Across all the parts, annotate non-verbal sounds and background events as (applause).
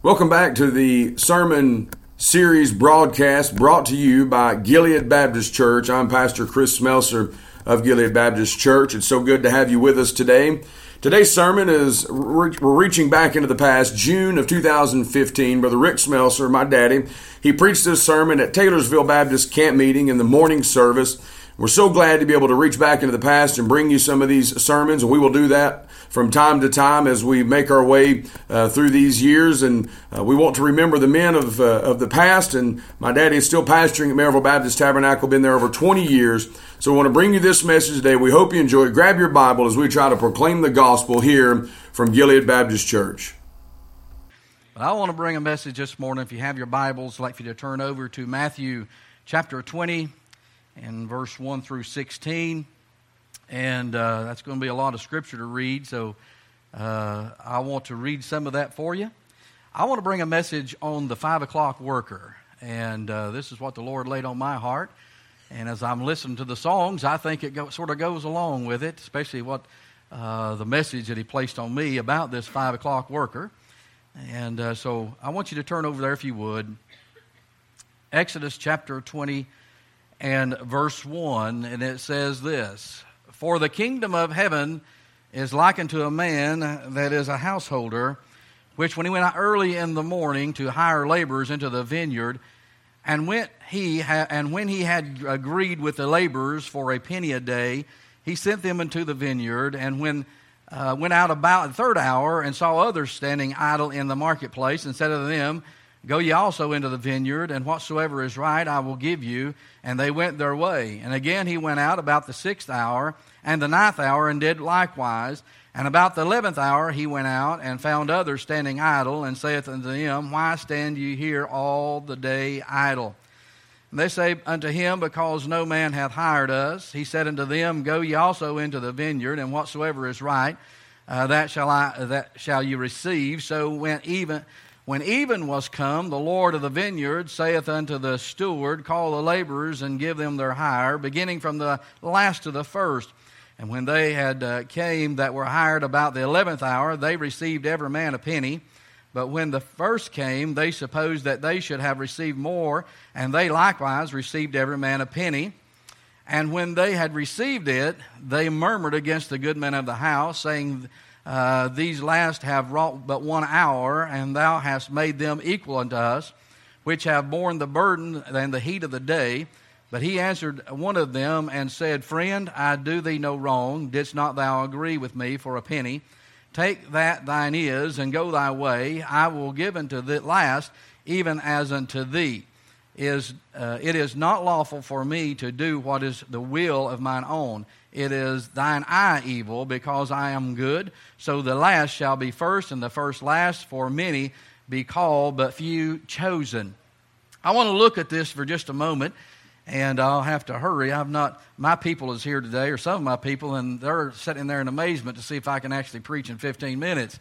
Welcome back to the sermon series broadcast brought to you by Gilead Baptist Church. I'm Pastor Chris Smelser of Gilead Baptist Church. It's so good to have you with us today. Today's sermon is we're reaching back into the past, June of 2015. Brother Rick Smelser, my daddy, he preached this sermon at Taylorsville Baptist camp meeting in the morning service. We're so glad to be able to reach back into the past and bring you some of these sermons, and we will do that from time to time as we make our way uh, through these years. And uh, we want to remember the men of, uh, of the past. And my daddy is still pastoring at Maryville Baptist Tabernacle, been there over 20 years. So I want to bring you this message today. We hope you enjoy. Grab your Bible as we try to proclaim the gospel here from Gilead Baptist Church. I want to bring a message this morning. If you have your Bibles, I'd like you to turn over to Matthew chapter 20 and verse 1 through 16. And uh, that's going to be a lot of scripture to read, so uh, I want to read some of that for you. I want to bring a message on the five o'clock worker, and uh, this is what the Lord laid on my heart. And as I'm listening to the songs, I think it go, sort of goes along with it, especially what uh, the message that He placed on me about this five o'clock worker. And uh, so I want you to turn over there if you would. Exodus chapter 20 and verse 1, and it says this For the kingdom of heaven is likened to a man that is a householder, which when he went out early in the morning to hire laborers into the vineyard, and when he ha- and when he had agreed with the laborers for a penny a day, he sent them into the vineyard, and when uh, went out about the third hour and saw others standing idle in the marketplace, and said to them, Go ye also into the vineyard, and whatsoever is right I will give you. And they went their way. And again he went out about the sixth hour and the ninth hour, and did likewise. And about the eleventh hour he went out and found others standing idle, and saith unto them, Why stand ye here all the day idle? And they say unto him, Because no man hath hired us. He said unto them, Go ye also into the vineyard, and whatsoever is right, uh, that shall I that shall you receive. So went even when even was come, the Lord of the vineyard saith unto the steward, Call the laborers and give them their hire, beginning from the last to the first. And when they had uh, came that were hired about the eleventh hour, they received every man a penny. But when the first came, they supposed that they should have received more, and they likewise received every man a penny. And when they had received it, they murmured against the good men of the house, saying, uh, these last have wrought but one hour, and thou hast made them equal unto us, which have borne the burden and the heat of the day. But he answered one of them and said, Friend, I do thee no wrong. Didst not thou agree with me for a penny? Take that thine is, and go thy way. I will give unto the last, even as unto thee. Is, uh, it is not lawful for me to do what is the will of mine own. It is thine eye evil, because I am good. So the last shall be first, and the first last, for many be called, but few chosen. I want to look at this for just a moment, and I'll have to hurry. I've not, my people is here today, or some of my people, and they're sitting there in amazement to see if I can actually preach in 15 minutes.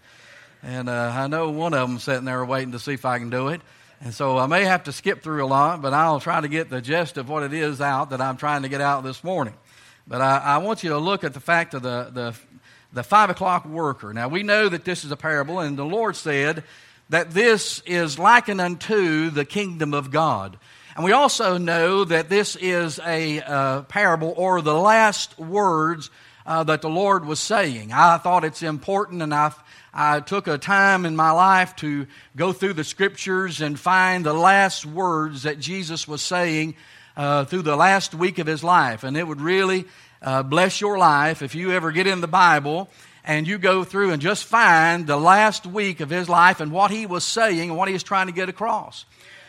And uh, I know one of them sitting there waiting to see if I can do it. And so I may have to skip through a lot, but I'll try to get the gist of what it is out that I'm trying to get out this morning. But I, I want you to look at the fact of the, the, the five o'clock worker. Now, we know that this is a parable, and the Lord said that this is likened unto the kingdom of God. And we also know that this is a uh, parable or the last words uh, that the Lord was saying. I thought it's important, and I, I took a time in my life to go through the scriptures and find the last words that Jesus was saying uh, through the last week of his life. And it would really uh, bless your life if you ever get in the Bible and you go through and just find the last week of his life and what he was saying and what he was trying to get across.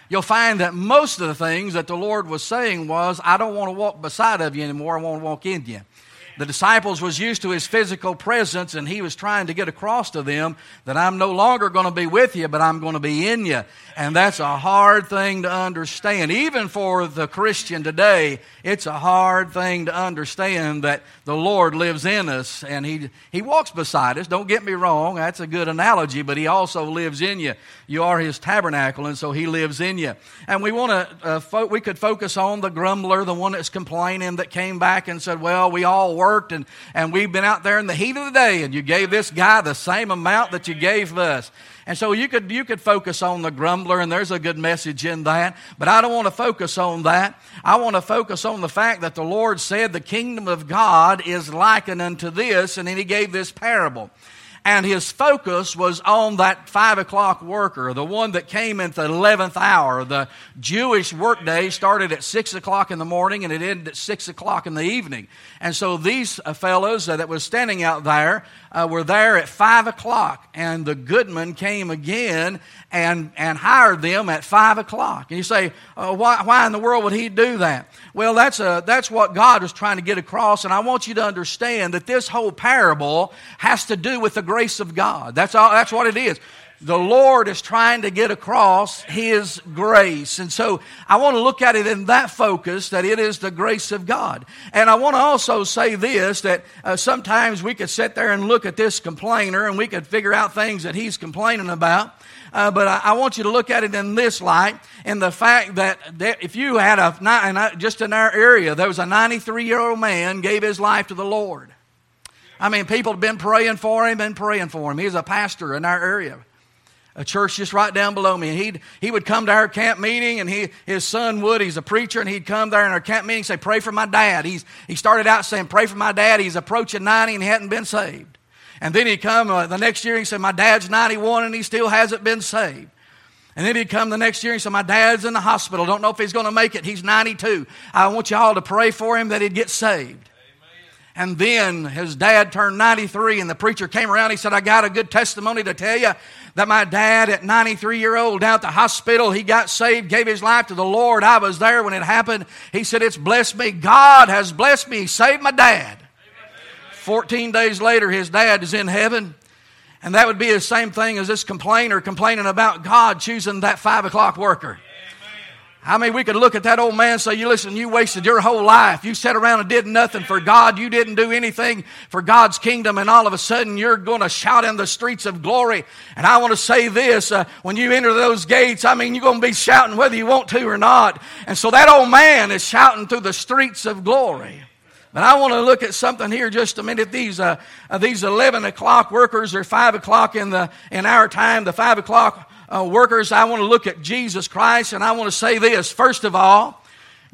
You'll find that most of the things that the Lord was saying was, I don't want to walk beside of you anymore, I want to walk in you the disciples was used to his physical presence and he was trying to get across to them that I'm no longer going to be with you, but I'm going to be in you. And that's a hard thing to understand. Even for the Christian today, it's a hard thing to understand that the Lord lives in us and he, he walks beside us. Don't get me wrong. That's a good analogy, but he also lives in you. You are his tabernacle and so he lives in you. And we want to, uh, fo- we could focus on the grumbler, the one that's complaining that came back and said, well, we all work worked and, and we've been out there in the heat of the day and you gave this guy the same amount that you gave us. And so you could, you could focus on the grumbler, and there's a good message in that. But I don't want to focus on that. I want to focus on the fact that the Lord said the kingdom of God is likened unto this, and then He gave this parable and his focus was on that five o'clock worker, the one that came at the 11th hour. The Jewish workday started at six o'clock in the morning and it ended at six o'clock in the evening. And so these uh, fellows uh, that was standing out there uh, were there at five o'clock, and the goodman came again and, and hired them at five o'clock. And you say, why, why in the world would he do that? Well, that's, a, that's what God was trying to get across, and I want you to understand that this whole parable has to do with the grace of God. That's, all, that's what it is the Lord is trying to get across His grace. And so I want to look at it in that focus that it is the grace of God. And I want to also say this that uh, sometimes we could sit there and look at this complainer and we could figure out things that he's complaining about. Uh, but I, I, want you to look at it in this light, in the fact that if you had a, just in our area, there was a 93 year old man gave his life to the Lord. I mean, people have been praying for him and praying for him. He's a pastor in our area a church just right down below me. And he'd, he would come to our camp meeting, and he, his son would, he's a preacher, and he'd come there in our camp meeting and say, Pray for my dad. He's, he started out saying, Pray for my dad. He's approaching 90 and he hadn't been saved. And then he'd come uh, the next year and he said, My dad's 91 and he still hasn't been saved. And then he'd come the next year and say, My dad's in the hospital. Don't know if he's going to make it. He's 92. I want you all to pray for him that he'd get saved. And then his dad turned 93, and the preacher came around. He said, I got a good testimony to tell you that my dad, at 93 year old, down at the hospital, he got saved, gave his life to the Lord. I was there when it happened. He said, It's blessed me. God has blessed me. Saved my dad. 14 days later, his dad is in heaven. And that would be the same thing as this complainer complaining about God choosing that five o'clock worker. I mean, we could look at that old man and say, you listen, you wasted your whole life. You sat around and did nothing for God. You didn't do anything for God's kingdom. And all of a sudden, you're going to shout in the streets of glory. And I want to say this, uh, when you enter those gates, I mean, you're going to be shouting whether you want to or not. And so that old man is shouting through the streets of glory. But I want to look at something here just a minute. These, uh, uh, these 11 o'clock workers are 5 o'clock in, the, in our time. The 5 o'clock uh, workers, I want to look at Jesus Christ and I want to say this. First of all,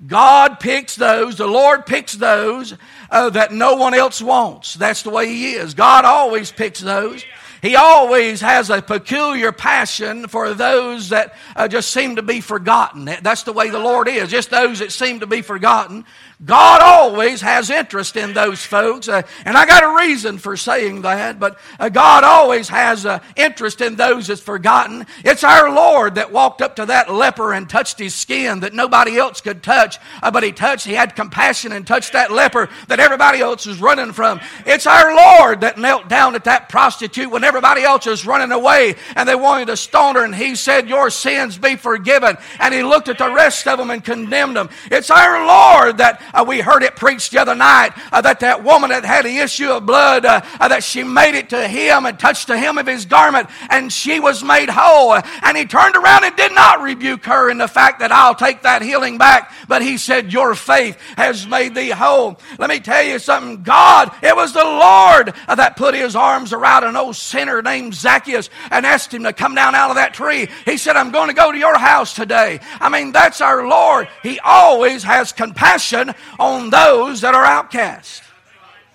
God picks those, the Lord picks those uh, that no one else wants. That's the way He is. God always picks those. He always has a peculiar passion for those that uh, just seem to be forgotten. That's the way the Lord is. Just those that seem to be forgotten. God always has interest in those folks. Uh, and I got a reason for saying that, but uh, God always has uh, interest in those that's forgotten. It's our Lord that walked up to that leper and touched his skin that nobody else could touch, uh, but he touched, he had compassion and touched that leper that everybody else was running from. It's our Lord that knelt down at that prostitute when everybody else was running away and they wanted to stone her, and he said, Your sins be forgiven. And he looked at the rest of them and condemned them. It's our Lord that uh, we heard it preached the other night uh, that that woman that had the issue of blood, uh, uh, that she made it to him and touched the hem of his garment and she was made whole. And he turned around and did not rebuke her in the fact that I'll take that healing back, but he said, Your faith has made thee whole. Let me tell you something. God, it was the Lord uh, that put his arms around an old sinner named Zacchaeus and asked him to come down out of that tree. He said, I'm going to go to your house today. I mean, that's our Lord. He always has compassion on those that are outcast.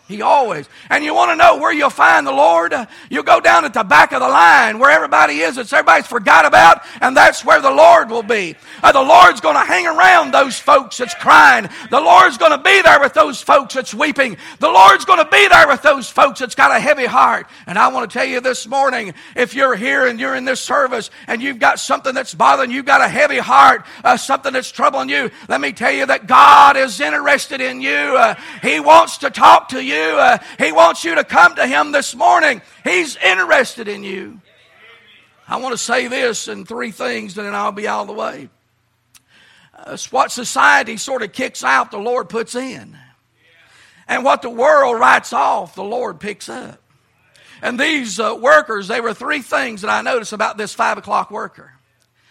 He always. And you want to know where you'll find the Lord? You'll go down at the back of the line where everybody is that everybody's forgot about, and that's where the Lord will be. Uh, the Lord's going to hang around those folks that's crying. The Lord's going to be there with those folks that's weeping. The Lord's going to be there with those folks that's got a heavy heart. And I want to tell you this morning, if you're here and you're in this service and you've got something that's bothering you, got a heavy heart, uh, something that's troubling you, let me tell you that God is interested in you. Uh, he wants to talk to you. Uh, he wants you to come to Him this morning. He's interested in you. I want to say this in three things, and then I'll be out of the way. Uh, what society sort of kicks out, the Lord puts in. And what the world writes off, the Lord picks up. And these uh, workers, they were three things that I noticed about this five o'clock worker.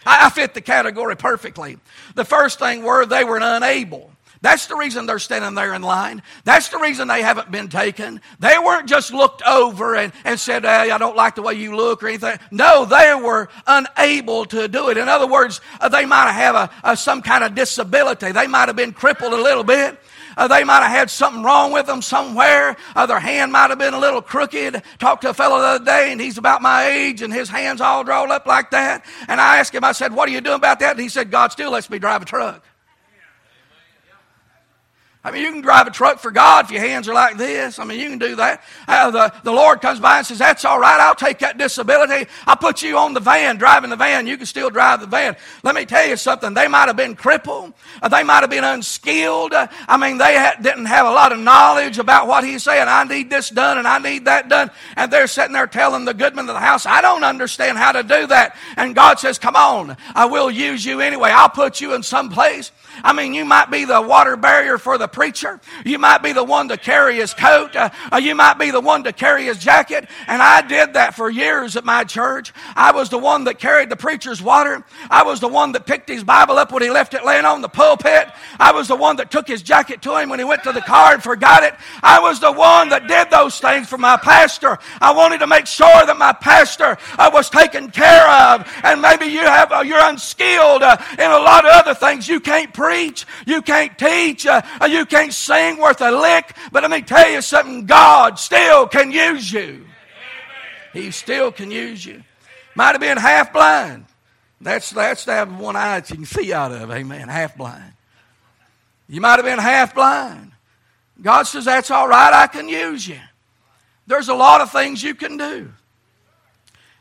I, I fit the category perfectly. The first thing were they were unable. That's the reason they're standing there in line. That's the reason they haven't been taken. They weren't just looked over and, and said, hey, I don't like the way you look or anything. No, they were unable to do it. In other words, uh, they might have a, a, some kind of disability. They might have been crippled a little bit. Uh, they might have had something wrong with them somewhere. Uh, their hand might have been a little crooked. Talked to a fellow the other day, and he's about my age, and his hand's all drawn up like that. And I asked him, I said, What are you doing about that? And he said, God still lets me drive a truck. I mean, you can drive a truck for God if your hands are like this. I mean, you can do that. Uh, the, the Lord comes by and says, That's all right. I'll take that disability. I'll put you on the van, driving the van. You can still drive the van. Let me tell you something. They might have been crippled. Uh, they might have been unskilled. Uh, I mean, they ha- didn't have a lot of knowledge about what he's saying. I need this done and I need that done. And they're sitting there telling the goodman of the house, I don't understand how to do that. And God says, Come on. I will use you anyway. I'll put you in some place I mean, you might be the water barrier for the preacher. You might be the one to carry his coat. Uh, uh, you might be the one to carry his jacket. And I did that for years at my church. I was the one that carried the preacher's water. I was the one that picked his Bible up when he left it laying on the pulpit. I was the one that took his jacket to him when he went to the car and forgot it. I was the one that did those things for my pastor. I wanted to make sure that my pastor uh, was taken care of. And maybe you have, uh, you're unskilled uh, in a lot of other things. You can't preach, you can't teach, uh, you can't sing worth a lick, but let me tell you something God still can use you. He still can use you. Might have been half blind. That's, that's to have one eye that you can see out of. Amen. Half blind. You might have been half blind. God says, That's all right. I can use you. There's a lot of things you can do.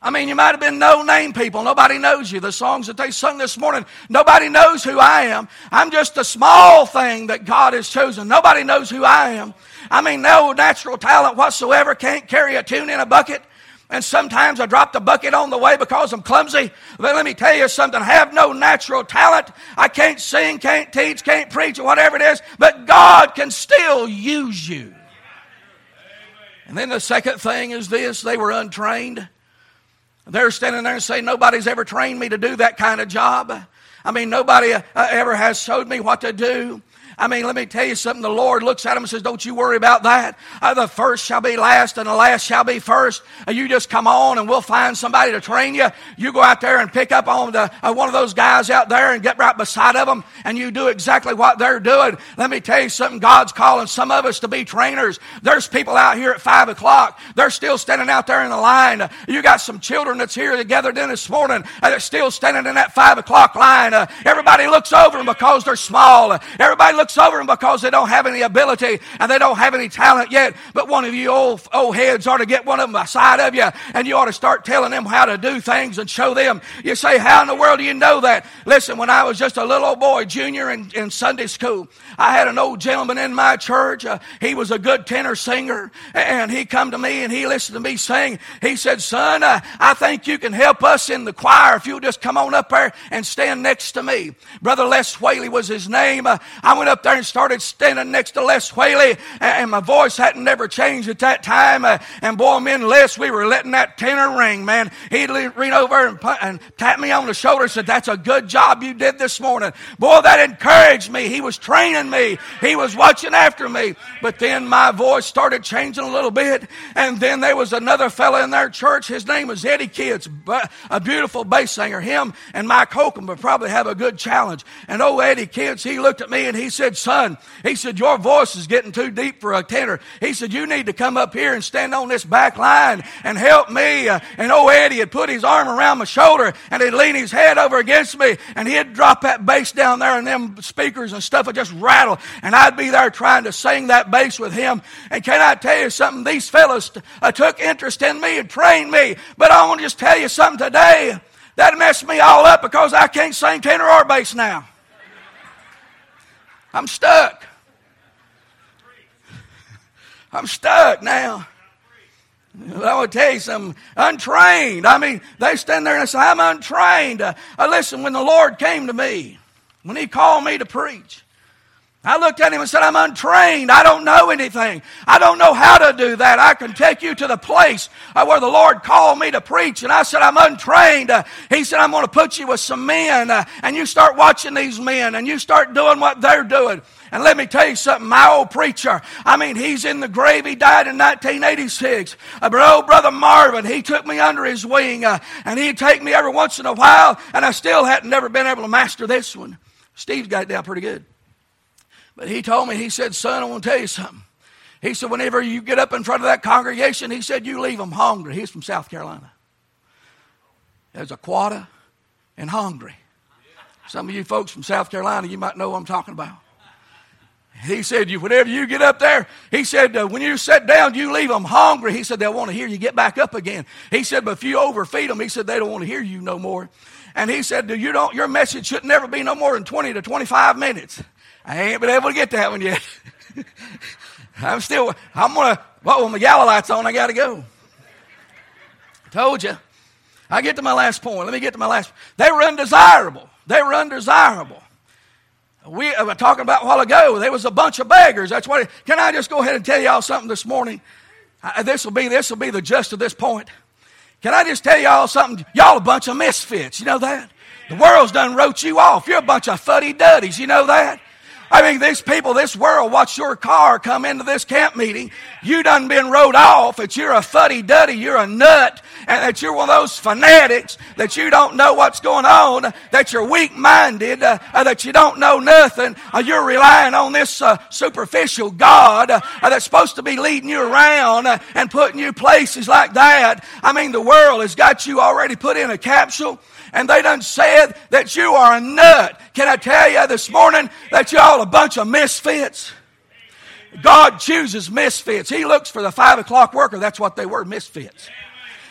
I mean, you might have been no name people. Nobody knows you. The songs that they sung this morning, nobody knows who I am. I'm just a small thing that God has chosen. Nobody knows who I am. I mean, no natural talent whatsoever can't carry a tune in a bucket. And sometimes I drop the bucket on the way because I'm clumsy. But let me tell you something. I have no natural talent. I can't sing, can't teach, can't preach, or whatever it is. But God can still use you. And then the second thing is this they were untrained. They're standing there and saying, Nobody's ever trained me to do that kind of job. I mean, nobody uh, ever has showed me what to do. I mean, let me tell you something. The Lord looks at him and says, Don't you worry about that. Uh, the first shall be last and the last shall be first. Uh, you just come on and we'll find somebody to train you. You go out there and pick up on the, uh, one of those guys out there and get right beside of them and you do exactly what they're doing. Let me tell you something. God's calling some of us to be trainers. There's people out here at five o'clock. They're still standing out there in the line. You got some children that's here together in this morning that's still standing in that five o'clock line. Uh, everybody looks over them because they're small. everybody looks looks over them because they don't have any ability and they don't have any talent yet. But one of you old, old heads ought to get one of them aside of you and you ought to start telling them how to do things and show them. You say, How in the world do you know that? Listen, when I was just a little old boy, junior in, in Sunday school, I had an old gentleman in my church. Uh, he was a good tenor singer and he come to me and he listened to me sing. He said, Son, uh, I think you can help us in the choir if you'll just come on up there and stand next to me. Brother Les Whaley was his name. Uh, I went up up there and started standing next to Les Whaley, and my voice hadn't never changed at that time. Uh, and boy, me and Les, we were letting that tenor ring, man. He'd lean over and, and tap me on the shoulder and said, That's a good job you did this morning. Boy, that encouraged me. He was training me, he was watching after me. But then my voice started changing a little bit, and then there was another fella in their church. His name was Eddie Kids, a beautiful bass singer. Him and Mike Holcomb would probably have a good challenge. And oh, Eddie Kids, he looked at me and he said, Son, he said, Your voice is getting too deep for a tenor. He said, You need to come up here and stand on this back line and help me. Uh, and old Eddie had put his arm around my shoulder and he'd lean his head over against me and he'd drop that bass down there and them speakers and stuff would just rattle. And I'd be there trying to sing that bass with him. And can I tell you something? These fellows uh, took interest in me and trained me. But I want to just tell you something today. That messed me all up because I can't sing tenor or bass now. I'm stuck. I'm stuck now. I will tell you something. Untrained. I mean, they stand there and say, I'm untrained. Uh, listen, when the Lord came to me, when He called me to preach, I looked at him and said, I'm untrained. I don't know anything. I don't know how to do that. I can take you to the place uh, where the Lord called me to preach. And I said, I'm untrained. Uh, he said, I'm going to put you with some men. Uh, and you start watching these men and you start doing what they're doing. And let me tell you something, my old preacher, I mean, he's in the grave. He died in 1986. Uh, but old Brother Marvin, he took me under his wing, uh, and he'd take me every once in a while, and I still hadn't never been able to master this one. Steve's got it down pretty good. But he told me, he said, son, I want to tell you something. He said, whenever you get up in front of that congregation, he said, you leave them hungry. He's from South Carolina. There's a quota and hungry. Some of you folks from South Carolina, you might know what I'm talking about. He said, you, whenever you get up there, he said, uh, when you sit down, you leave them hungry. He said, they'll want to hear you get back up again. He said, but if you overfeed them, he said, they don't want to hear you no more. And he said, you don't, your message should never be no more than 20 to 25 minutes. I ain't been able to get that one yet. (laughs) I'm still, I'm going to, well, when the yellow light's on, I got to go. Told you. I get to my last point. Let me get to my last. They were undesirable. They were undesirable. We uh, were talking about a while ago. There was a bunch of beggars. That's what. Can I just go ahead and tell y'all something this morning? This will be this will be the gist of this point. Can I just tell y'all something? Y'all a bunch of misfits. You know that? The world's done wrote you off. You're a bunch of fuddy duddies. You know that? I mean, these people, this world, watch your car come into this camp meeting. You done been wrote off that you're a fuddy duddy, you're a nut, and that you're one of those fanatics, that you don't know what's going on, that you're weak minded, uh, uh, that you don't know nothing. Uh, you're relying on this uh, superficial God uh, that's supposed to be leading you around uh, and putting you places like that. I mean, the world has got you already put in a capsule and they done said that you are a nut. Can I tell you this morning that you're all a bunch of misfits? God chooses misfits. He looks for the five o'clock worker. That's what they were, misfits.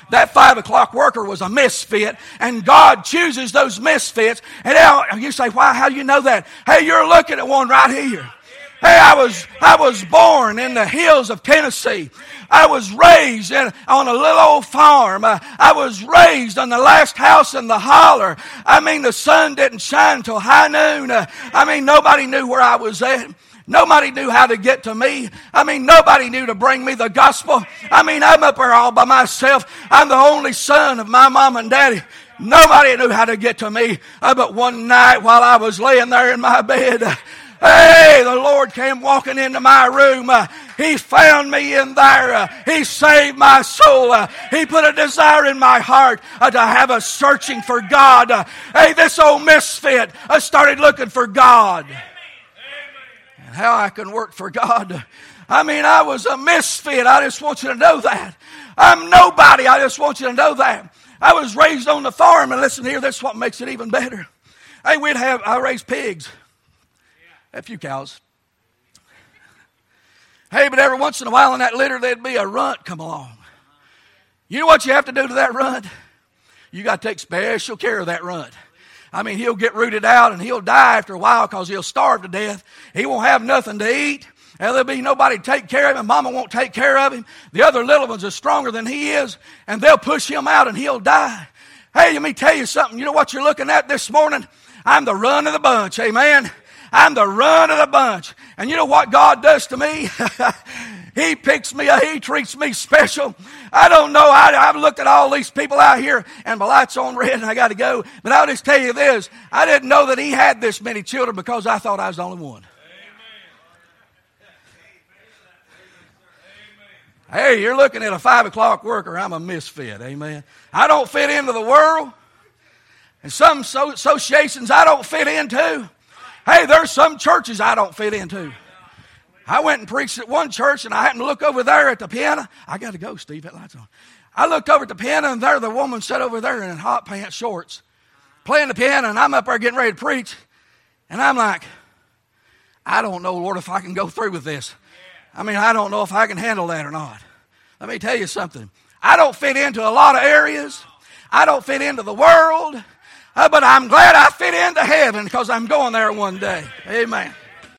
That five o'clock worker was a misfit, and God chooses those misfits. And now you say, why? How do you know that? Hey, you're looking at one right here. Hey, I was, I was born in the hills of Tennessee. I was raised in, on a little old farm. I, I was raised on the last house in the holler. I mean, the sun didn't shine till high noon. Uh, I mean, nobody knew where I was at. Nobody knew how to get to me. I mean, nobody knew to bring me the gospel. I mean, I'm up there all by myself. I'm the only son of my mom and daddy. Nobody knew how to get to me. Uh, but one night while I was laying there in my bed, Hey, the Lord came walking into my room. Uh, he found me in there. Uh, he saved my soul. Uh, he put a desire in my heart to have a searching for God. Hey, this old misfit I started looking for God. And how I can work for God. I mean, I was a misfit. I just want you to know that. I'm nobody. I just want you to know that. I was raised on the farm, and listen here, this is what makes it even better. Hey, we'd have, I raised pigs a few cows. Hey, but every once in a while in that litter, there'd be a runt come along. You know what you have to do to that runt? You got to take special care of that runt. I mean, he'll get rooted out and he'll die after a while because he'll starve to death. He won't have nothing to eat. And there'll be nobody to take care of him. Mama won't take care of him. The other little ones are stronger than he is, and they'll push him out and he'll die. Hey, let me tell you something. You know what you're looking at this morning? I'm the run of the bunch. Amen. I'm the run of the bunch. And you know what God does to me? (laughs) he picks me up. He treats me special. I don't know. I, have looked at all these people out here and my light's on red and I got to go. But I'll just tell you this. I didn't know that he had this many children because I thought I was the only one. Hey, you're looking at a five o'clock worker. I'm a misfit. Amen. I don't fit into the world. And some associations I don't fit into. Hey, there's some churches I don't fit into. I went and preached at one church and I happened to look over there at the piano. I got to go, Steve. That light's on. I looked over at the piano and there the woman sat over there in hot pants shorts playing the piano and I'm up there getting ready to preach. And I'm like, I don't know, Lord, if I can go through with this. I mean, I don't know if I can handle that or not. Let me tell you something. I don't fit into a lot of areas. I don't fit into the world. Uh, but I'm glad I fit into heaven because I'm going there one day. Amen.